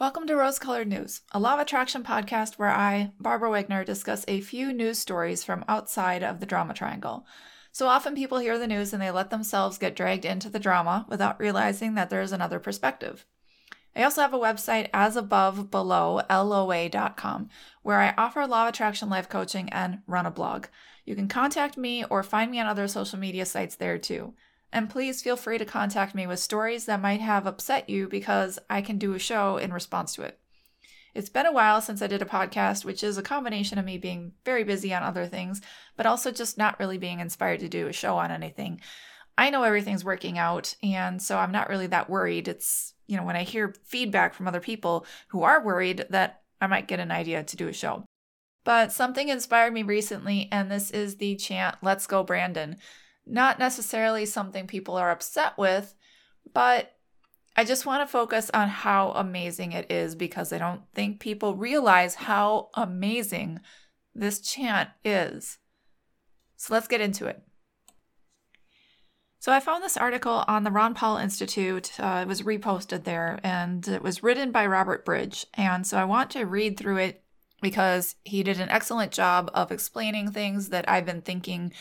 Welcome to Rose Colored News, a law of attraction podcast where I, Barbara Wagner, discuss a few news stories from outside of the drama triangle. So often people hear the news and they let themselves get dragged into the drama without realizing that there is another perspective. I also have a website as above below loa.com where I offer law of attraction life coaching and run a blog. You can contact me or find me on other social media sites there too. And please feel free to contact me with stories that might have upset you because I can do a show in response to it. It's been a while since I did a podcast, which is a combination of me being very busy on other things, but also just not really being inspired to do a show on anything. I know everything's working out, and so I'm not really that worried. It's, you know, when I hear feedback from other people who are worried that I might get an idea to do a show. But something inspired me recently, and this is the chant, Let's Go Brandon. Not necessarily something people are upset with, but I just want to focus on how amazing it is because I don't think people realize how amazing this chant is. So let's get into it. So I found this article on the Ron Paul Institute. Uh, it was reposted there and it was written by Robert Bridge. And so I want to read through it because he did an excellent job of explaining things that I've been thinking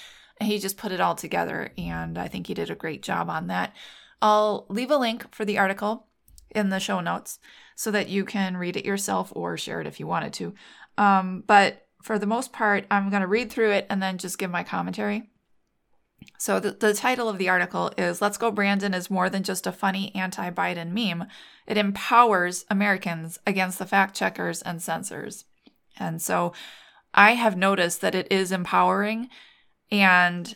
he just put it all together, and I think he did a great job on that. I'll leave a link for the article in the show notes so that you can read it yourself or share it if you wanted to. Um, but for the most part, I'm going to read through it and then just give my commentary. So, the, the title of the article is Let's Go Brandon is more than just a funny anti Biden meme. It empowers Americans against the fact checkers and censors. And so I have noticed that it is empowering and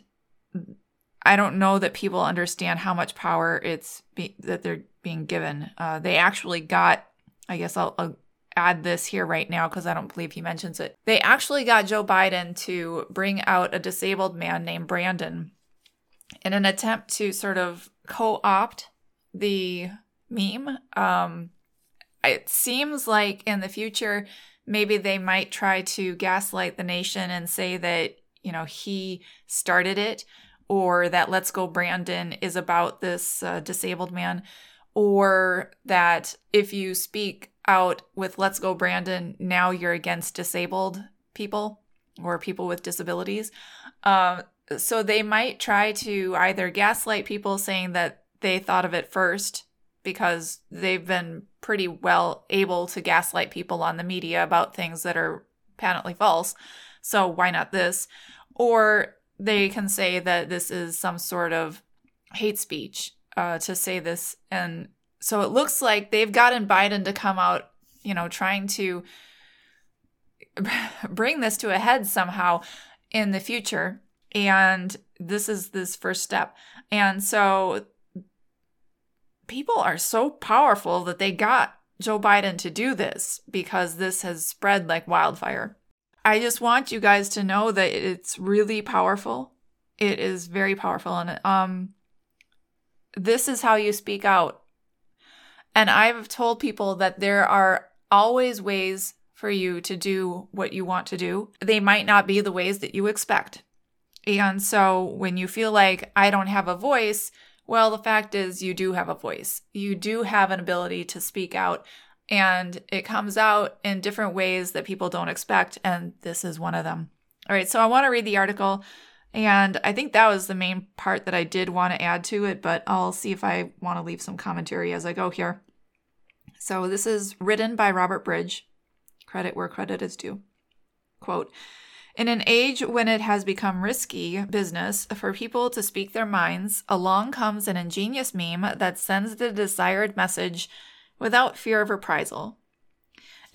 I don't know that people understand how much power it's be- that they're being given. Uh, they actually got, I guess I'll, I'll add this here right now because I don't believe he mentions it. They actually got Joe Biden to bring out a disabled man named Brandon in an attempt to sort of co opt the meme. Um, it seems like in the future, maybe they might try to gaslight the nation and say that you know, he started it, or that Let's Go Brandon is about this uh, disabled man, or that if you speak out with Let's Go Brandon, now you're against disabled people or people with disabilities. Um, so they might try to either gaslight people saying that they thought of it first because they've been pretty well able to gaslight people on the media about things that are patently false. So why not this? Or they can say that this is some sort of hate speech uh, to say this. And so it looks like they've gotten Biden to come out, you know, trying to bring this to a head somehow in the future. And this is this first step. And so people are so powerful that they got Joe Biden to do this because this has spread like wildfire. I just want you guys to know that it's really powerful. It is very powerful. And um, this is how you speak out. And I've told people that there are always ways for you to do what you want to do. They might not be the ways that you expect. And so when you feel like I don't have a voice, well, the fact is you do have a voice. You do have an ability to speak out and it comes out in different ways that people don't expect and this is one of them. All right so i want to read the article and i think that was the main part that i did want to add to it but i'll see if i want to leave some commentary as i go here. So this is written by robert bridge credit where credit is due. Quote in an age when it has become risky business for people to speak their minds, along comes an ingenious meme that sends the desired message without fear of reprisal.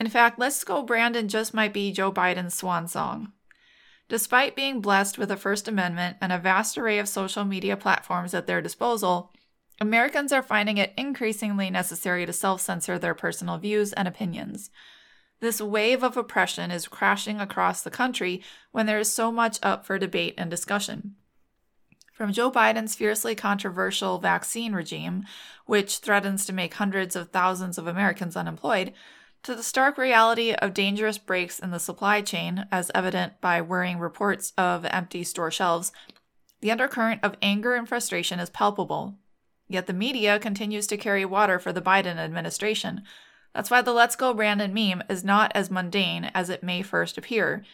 In fact, Let's Go Brandon just might be Joe Biden's swan song. Despite being blessed with a First Amendment and a vast array of social media platforms at their disposal, Americans are finding it increasingly necessary to self censor their personal views and opinions. This wave of oppression is crashing across the country when there is so much up for debate and discussion. From Joe Biden's fiercely controversial vaccine regime, which threatens to make hundreds of thousands of Americans unemployed, to the stark reality of dangerous breaks in the supply chain, as evident by worrying reports of empty store shelves, the undercurrent of anger and frustration is palpable. Yet the media continues to carry water for the Biden administration, That's why the Let's Go Brandon meme is not as mundane as it may first appear.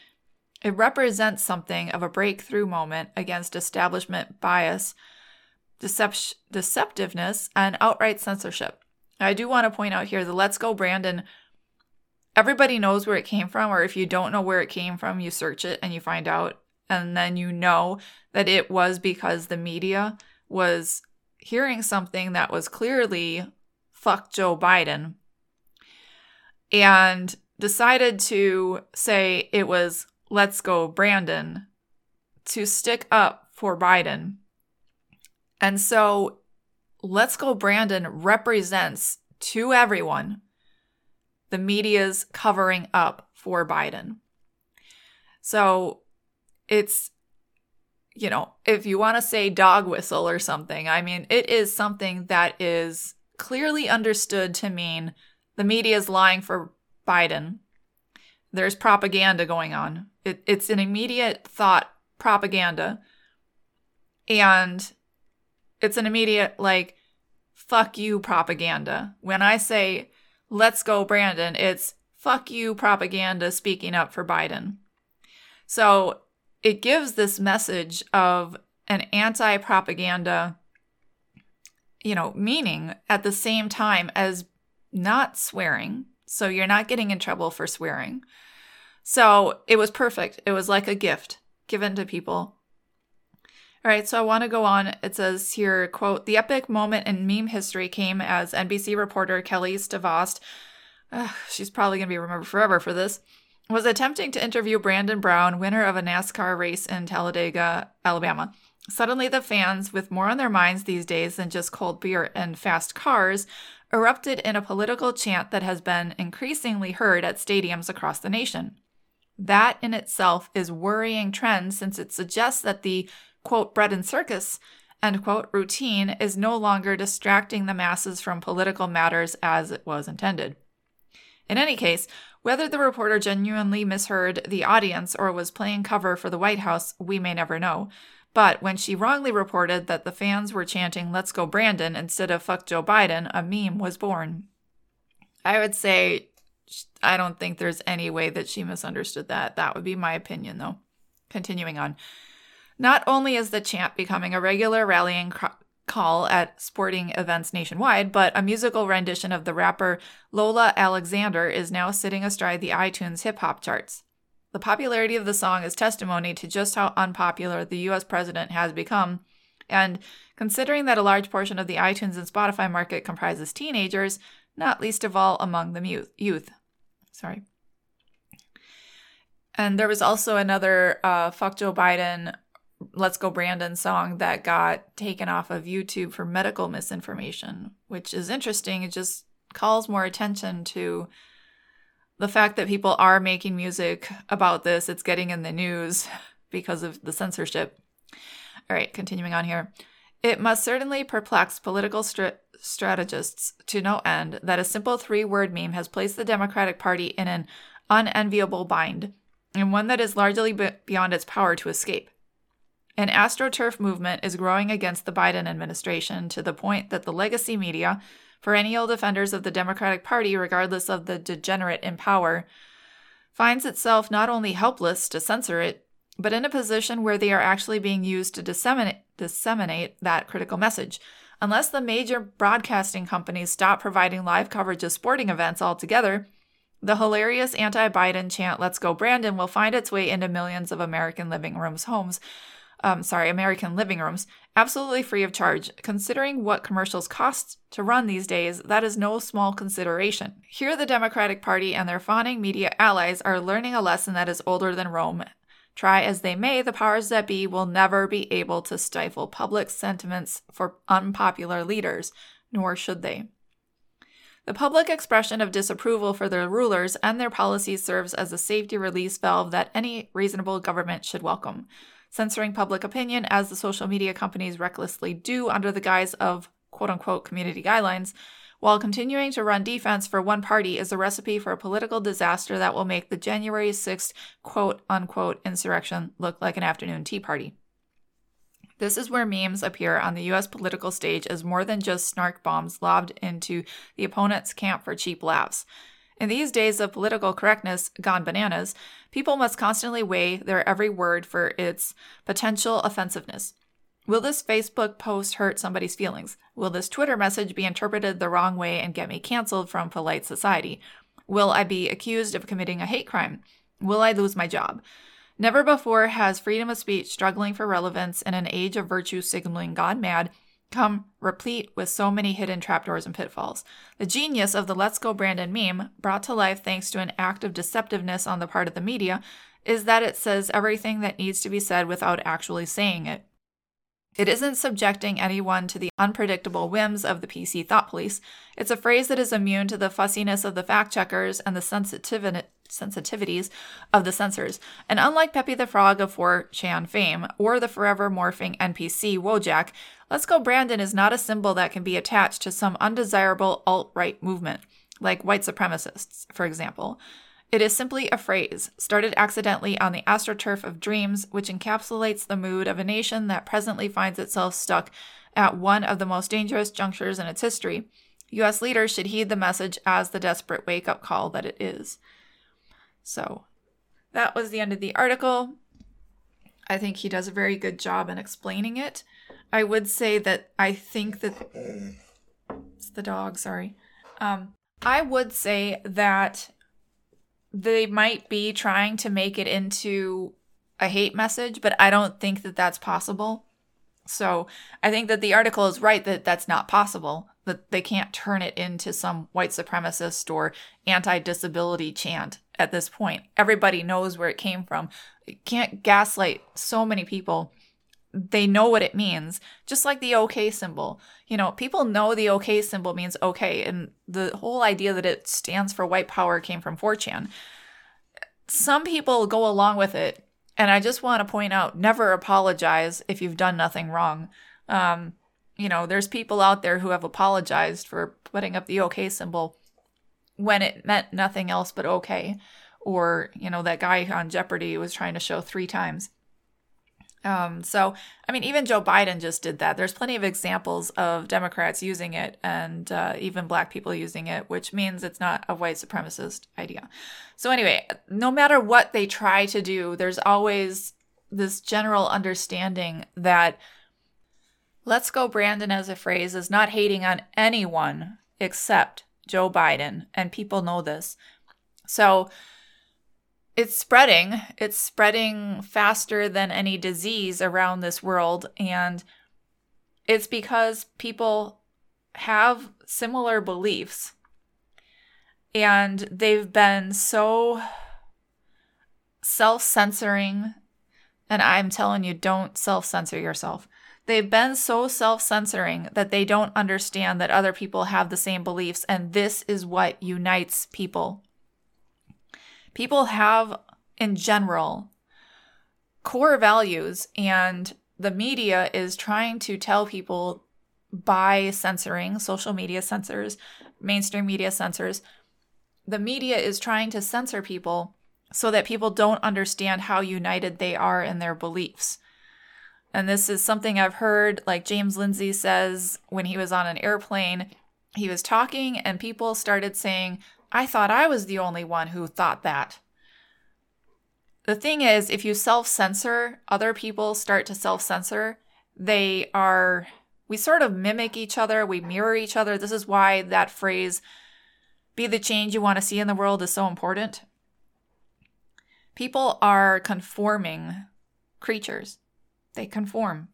It represents something of a breakthrough moment against establishment bias, decep- deceptiveness, and outright censorship. I do want to point out here the Let's Go Brandon, everybody knows where it came from, or if you don't know where it came from, you search it and you find out. And then you know that it was because the media was hearing something that was clearly fuck Joe Biden and decided to say it was let's go Brandon to stick up for Biden. And so let's go Brandon represents to everyone the media's covering up for Biden. So it's you know, if you want to say dog whistle or something, I mean, it is something that is clearly understood to mean the media is lying for Biden. There's propaganda going on. It, it's an immediate thought propaganda. And it's an immediate, like, fuck you propaganda. When I say, let's go, Brandon, it's fuck you propaganda speaking up for Biden. So it gives this message of an anti propaganda, you know, meaning at the same time as not swearing. So you're not getting in trouble for swearing. So it was perfect. It was like a gift given to people. All right, so I want to go on. It says here, quote, the epic moment in meme history came as NBC reporter Kelly Stavast, uh, she's probably going to be remembered forever for this, was attempting to interview Brandon Brown, winner of a NASCAR race in Talladega, Alabama. Suddenly, the fans, with more on their minds these days than just cold beer and fast cars, erupted in a political chant that has been increasingly heard at stadiums across the nation. That in itself is worrying trend since it suggests that the quote bread and circus end quote routine is no longer distracting the masses from political matters as it was intended. In any case, whether the reporter genuinely misheard the audience or was playing cover for the White House, we may never know. But when she wrongly reported that the fans were chanting, Let's go Brandon, instead of Fuck Joe Biden, a meme was born. I would say, I don't think there's any way that she misunderstood that. That would be my opinion, though. Continuing on. Not only is the chant becoming a regular rallying call at sporting events nationwide, but a musical rendition of the rapper Loza Alexander is now sitting astride the iTunes hip hop charts. The popularity of the song is testimony to just how unpopular the US president has become, and considering that a large portion of the iTunes and Spotify market comprises teenagers, not least of all among the youth. Sorry. And there was also another uh, Fuck Joe Biden Let's Go Brandon song that got taken off of YouTube for medical misinformation, which is interesting. It just calls more attention to the fact that people are making music about this. It's getting in the news because of the censorship. All right, continuing on here. It must certainly perplex political strategists to no end that a simple three word meme has placed the Democratic Party in an unenviable bind, and one that is largely beyond its power to escape. An astroturf movement is growing against the Biden administration to the point that the legacy media, perennial defenders of the Democratic Party, regardless of the degenerate in power, finds itself not only helpless to censor it, but in a position where they are actually being used to disseminate, disseminate that critical message. Unless the major broadcasting companies stop providing live coverage of sporting events altogether, the hilarious anti Biden chant, Let's Go Brandon, will find its way into millions of American living rooms, homes, um, sorry, American living rooms, absolutely free of charge. Considering what commercials cost to run these days, that is no small consideration. Here, the Democratic Party and their fawning media allies are learning a lesson that is older than Rome. Try as they may, the powers that be will never be able to stifle public sentiments for unpopular leaders, nor should they. The public expression of disapproval for their rulers and their policies serves as a safety release valve that any reasonable government should welcome censoring public opinion as the social media companies recklessly do under the guise of quote unquote community guidelines, while continuing to run defense for one party is a recipe for a political disaster that will make the January 6th quote unquote insurrection look like an afternoon tea party. This is where memes appear on the US political stage as more than just snark bombs lobbed into the opponent's camp for cheap laughs. In these days of political correctness gone bananas, people must constantly weigh their every word for its potential offensiveness. Will this Facebook post hurt somebody's feelings? Will this Twitter message be interpreted the wrong way and get me canceled from polite society? Will I be accused of committing a hate crime? Will I lose my job? Never before has freedom of speech struggling for relevance in an age of virtue signaling gone mad come replete with so many hidden trapdoors and pitfalls. The genius of the Let's Go Brandon meme, brought to life thanks to an act of deceptiveness on the part of the media, is that it says everything that needs to be said without actually saying it. It isn't subjecting anyone to the unpredictable whims of the PC thought police. It's a phrase that is immune to the fussiness of the fact checkers and the sensitivities of the censors. And unlike Pepe the Frog of 4chan fame or the forever morphing NPC Wojak, Let's Go Brandon is not a symbol that can be attached to some undesirable alt right movement, like white supremacists, for example. It is simply a phrase, started accidentally on the astroturf of dreams, which encapsulates the mood of a nation that presently finds itself stuck at one of the most dangerous junctures in its history. U.S. leaders should heed the message as the desperate wake up call that it is. So that was the end of the article. I think he does a very good job in explaining it. I would say that I think that it's the dog, sorry. Um, I would say that they might be trying to make it into a hate message, but I don't think that that's possible. So I think that the article is right that that's not possible, that they can't turn it into some white supremacist or anti disability chant at this point. Everybody knows where it came from. You can't gaslight so many people. They know what it means, just like the OK symbol. You know, people know the OK symbol means okay, and the whole idea that it stands for white power came from 4chan. Some people go along with it, and I just want to point out never apologize if you've done nothing wrong. Um, you know, there's people out there who have apologized for putting up the OK symbol when it meant nothing else but okay. Or, you know, that guy on Jeopardy was trying to show three times. Um, so, I mean, even Joe Biden just did that. There's plenty of examples of Democrats using it and uh, even black people using it, which means it's not a white supremacist idea. So, anyway, no matter what they try to do, there's always this general understanding that let's go Brandon as a phrase is not hating on anyone except Joe Biden, and people know this. So it's spreading. It's spreading faster than any disease around this world. And it's because people have similar beliefs and they've been so self censoring. And I'm telling you, don't self censor yourself. They've been so self censoring that they don't understand that other people have the same beliefs, and this is what unites people. People have, in general, core values, and the media is trying to tell people by censoring social media censors, mainstream media censors, the media is trying to censor people so that people don't understand how united they are in their beliefs. And this is something I've heard, like James Lindsay says when he was on an airplane. He was talking, and people started saying, I thought I was the only one who thought that. The thing is, if you self censor, other people start to self censor. They are, we sort of mimic each other, we mirror each other. This is why that phrase, be the change you want to see in the world, is so important. People are conforming creatures they conform.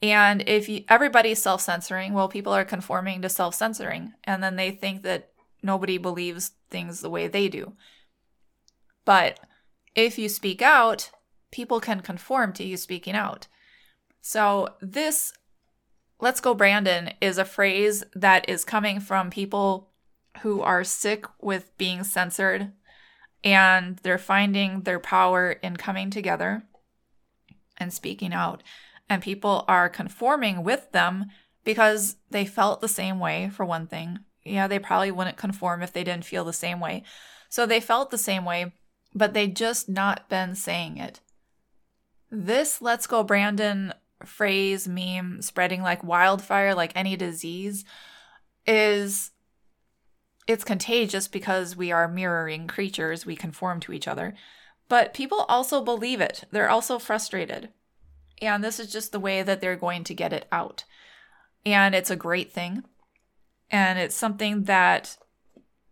And if you, everybody's self censoring, well, people are conforming to self censoring. And then they think that nobody believes things the way they do. But if you speak out, people can conform to you speaking out. So, this let's go, Brandon, is a phrase that is coming from people who are sick with being censored and they're finding their power in coming together and speaking out. And people are conforming with them because they felt the same way, for one thing. Yeah, they probably wouldn't conform if they didn't feel the same way. So they felt the same way, but they'd just not been saying it. This Let's Go Brandon phrase, meme spreading like wildfire, like any disease, is it's contagious because we are mirroring creatures, we conform to each other. But people also believe it. They're also frustrated. And this is just the way that they're going to get it out. And it's a great thing. And it's something that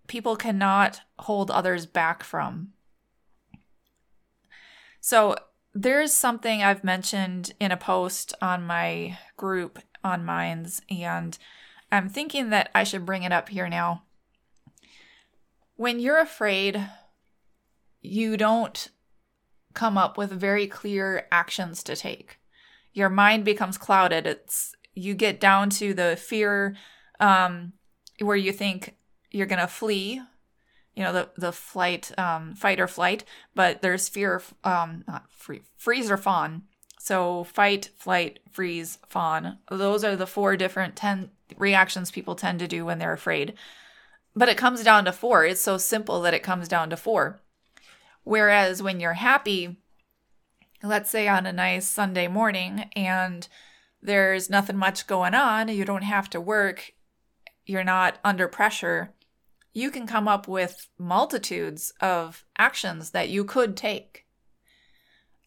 people cannot hold others back from. So there's something I've mentioned in a post on my group on Minds, and I'm thinking that I should bring it up here now. When you're afraid, you don't come up with very clear actions to take. Your mind becomes clouded. It's you get down to the fear um, where you think you're gonna flee you know the the flight um, fight or flight but there's fear um not free, freeze or fawn. So fight flight freeze fawn. Those are the four different 10 reactions people tend to do when they're afraid. But it comes down to four. It's so simple that it comes down to four. Whereas when you're happy let's say on a nice sunday morning and there's nothing much going on you don't have to work you're not under pressure you can come up with multitudes of actions that you could take.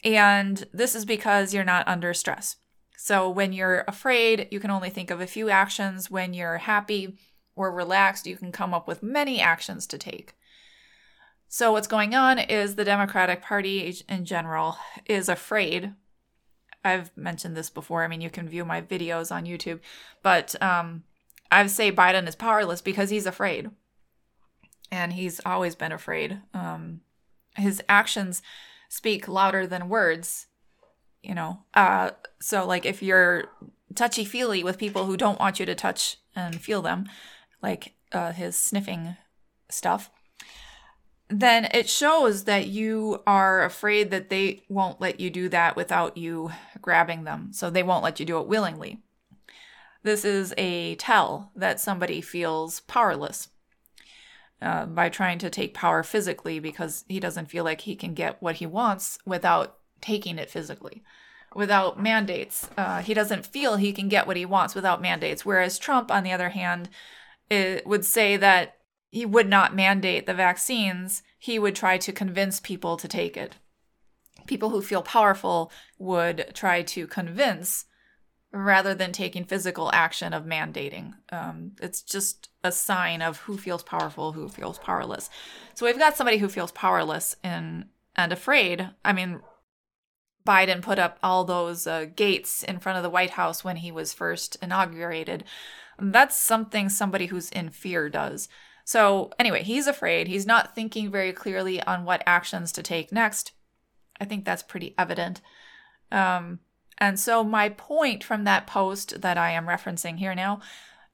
And this is because you're not under stress. So when you're afraid, you can only think of a few actions. When you're happy or relaxed, you can come up with many actions to take. So what's going on is the Democratic Party in general is afraid. I've mentioned this before. I mean, you can view my videos on YouTube, but um, I say Biden is powerless because he's afraid and he's always been afraid. Um, his actions speak louder than words, you know. Uh, so, like, if you're touchy feely with people who don't want you to touch and feel them, like uh, his sniffing stuff, then it shows that you are afraid that they won't let you do that without you grabbing them. So, they won't let you do it willingly. This is a tell that somebody feels powerless uh, by trying to take power physically because he doesn't feel like he can get what he wants without taking it physically, without mandates. Uh, he doesn't feel he can get what he wants without mandates. Whereas Trump, on the other hand, would say that he would not mandate the vaccines, he would try to convince people to take it. People who feel powerful would try to convince rather than taking physical action of mandating. Um, it's just a sign of who feels powerful, who feels powerless. So we've got somebody who feels powerless and and afraid. I mean, Biden put up all those uh, gates in front of the White House when he was first inaugurated. That's something somebody who's in fear does. So, anyway, he's afraid. He's not thinking very clearly on what actions to take next. I think that's pretty evident. Um, and so, my point from that post that I am referencing here now,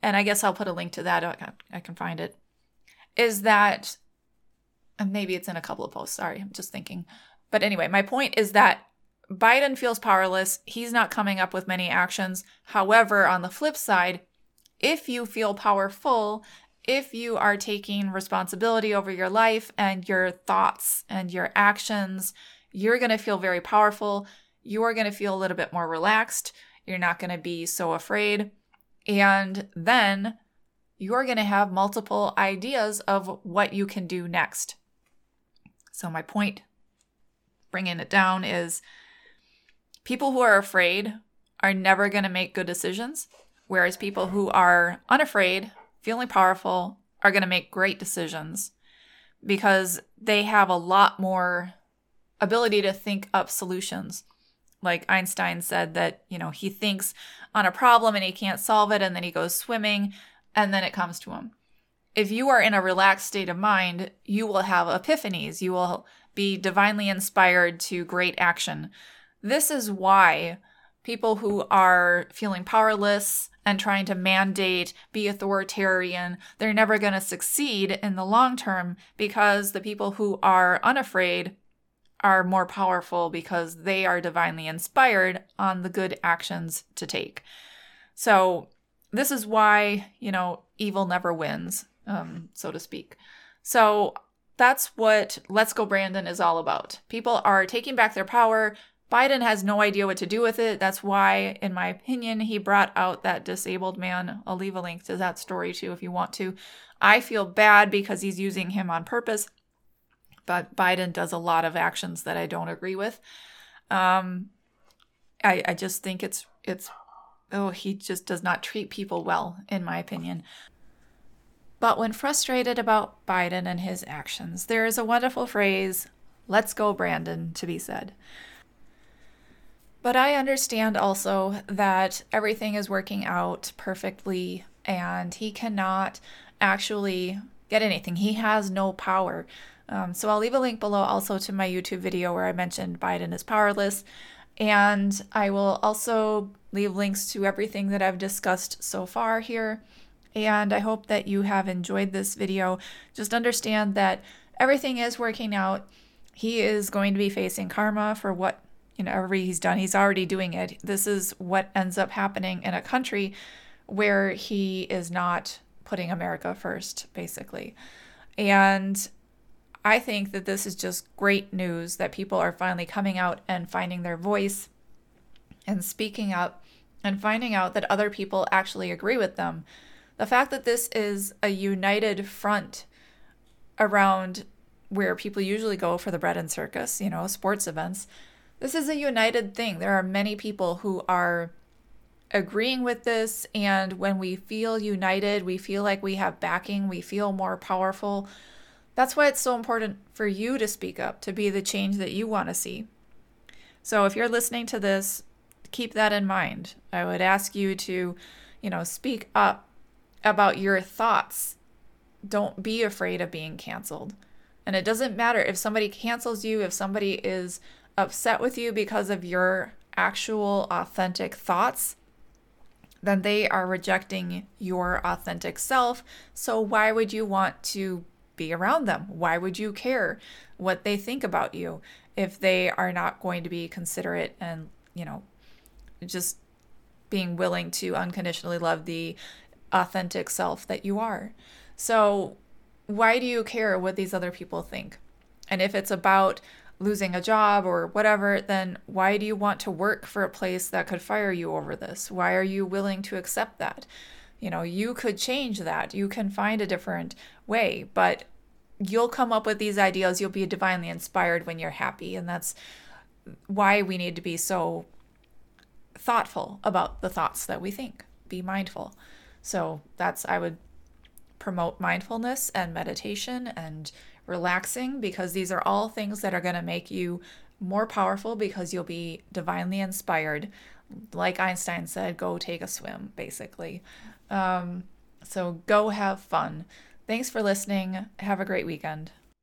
and I guess I'll put a link to that, I can find it, is that, maybe it's in a couple of posts, sorry, I'm just thinking. But anyway, my point is that Biden feels powerless. He's not coming up with many actions. However, on the flip side, if you feel powerful, if you are taking responsibility over your life and your thoughts and your actions, you're going to feel very powerful you are going to feel a little bit more relaxed. You're not going to be so afraid. And then you're going to have multiple ideas of what you can do next. So, my point, bringing it down, is people who are afraid are never going to make good decisions, whereas people who are unafraid, feeling powerful, are going to make great decisions because they have a lot more ability to think up solutions like Einstein said that, you know, he thinks on a problem and he can't solve it and then he goes swimming and then it comes to him. If you are in a relaxed state of mind, you will have epiphanies. You will be divinely inspired to great action. This is why people who are feeling powerless and trying to mandate, be authoritarian, they're never going to succeed in the long term because the people who are unafraid are more powerful because they are divinely inspired on the good actions to take. So, this is why, you know, evil never wins, um, so to speak. So, that's what Let's Go Brandon is all about. People are taking back their power, Biden has no idea what to do with it. That's why, in my opinion, he brought out that disabled man. I'll leave a link to that story too if you want to. I feel bad because he's using him on purpose, but Biden does a lot of actions that I don't agree with. Um, I, I just think it's it's oh he just does not treat people well, in my opinion. But when frustrated about Biden and his actions, there is a wonderful phrase, let's go, Brandon, to be said. But I understand also that everything is working out perfectly and he cannot actually get anything. He has no power. Um, so I'll leave a link below also to my YouTube video where I mentioned Biden is powerless. And I will also leave links to everything that I've discussed so far here. And I hope that you have enjoyed this video. Just understand that everything is working out. He is going to be facing karma for what you know, every he's done, he's already doing it. This is what ends up happening in a country where he is not putting America first, basically. And I think that this is just great news that people are finally coming out and finding their voice and speaking up and finding out that other people actually agree with them. The fact that this is a united front around where people usually go for the bread and circus, you know, sports events, this is a united thing. There are many people who are agreeing with this. And when we feel united, we feel like we have backing, we feel more powerful. That's why it's so important for you to speak up, to be the change that you want to see. So if you're listening to this, keep that in mind. I would ask you to, you know, speak up about your thoughts. Don't be afraid of being canceled. And it doesn't matter if somebody cancels you, if somebody is upset with you because of your actual authentic thoughts, then they are rejecting your authentic self. So, why would you want to be around them? Why would you care what they think about you if they are not going to be considerate and, you know, just being willing to unconditionally love the authentic self that you are? So, why do you care what these other people think? And if it's about losing a job or whatever, then why do you want to work for a place that could fire you over this? Why are you willing to accept that? You know, you could change that. You can find a different way, but you'll come up with these ideas. You'll be divinely inspired when you're happy. And that's why we need to be so thoughtful about the thoughts that we think. Be mindful. So that's, I would promote mindfulness and meditation and relaxing because these are all things that are going to make you more powerful because you'll be divinely inspired. Like Einstein said, go take a swim, basically. Um, so go have fun. Thanks for listening. Have a great weekend.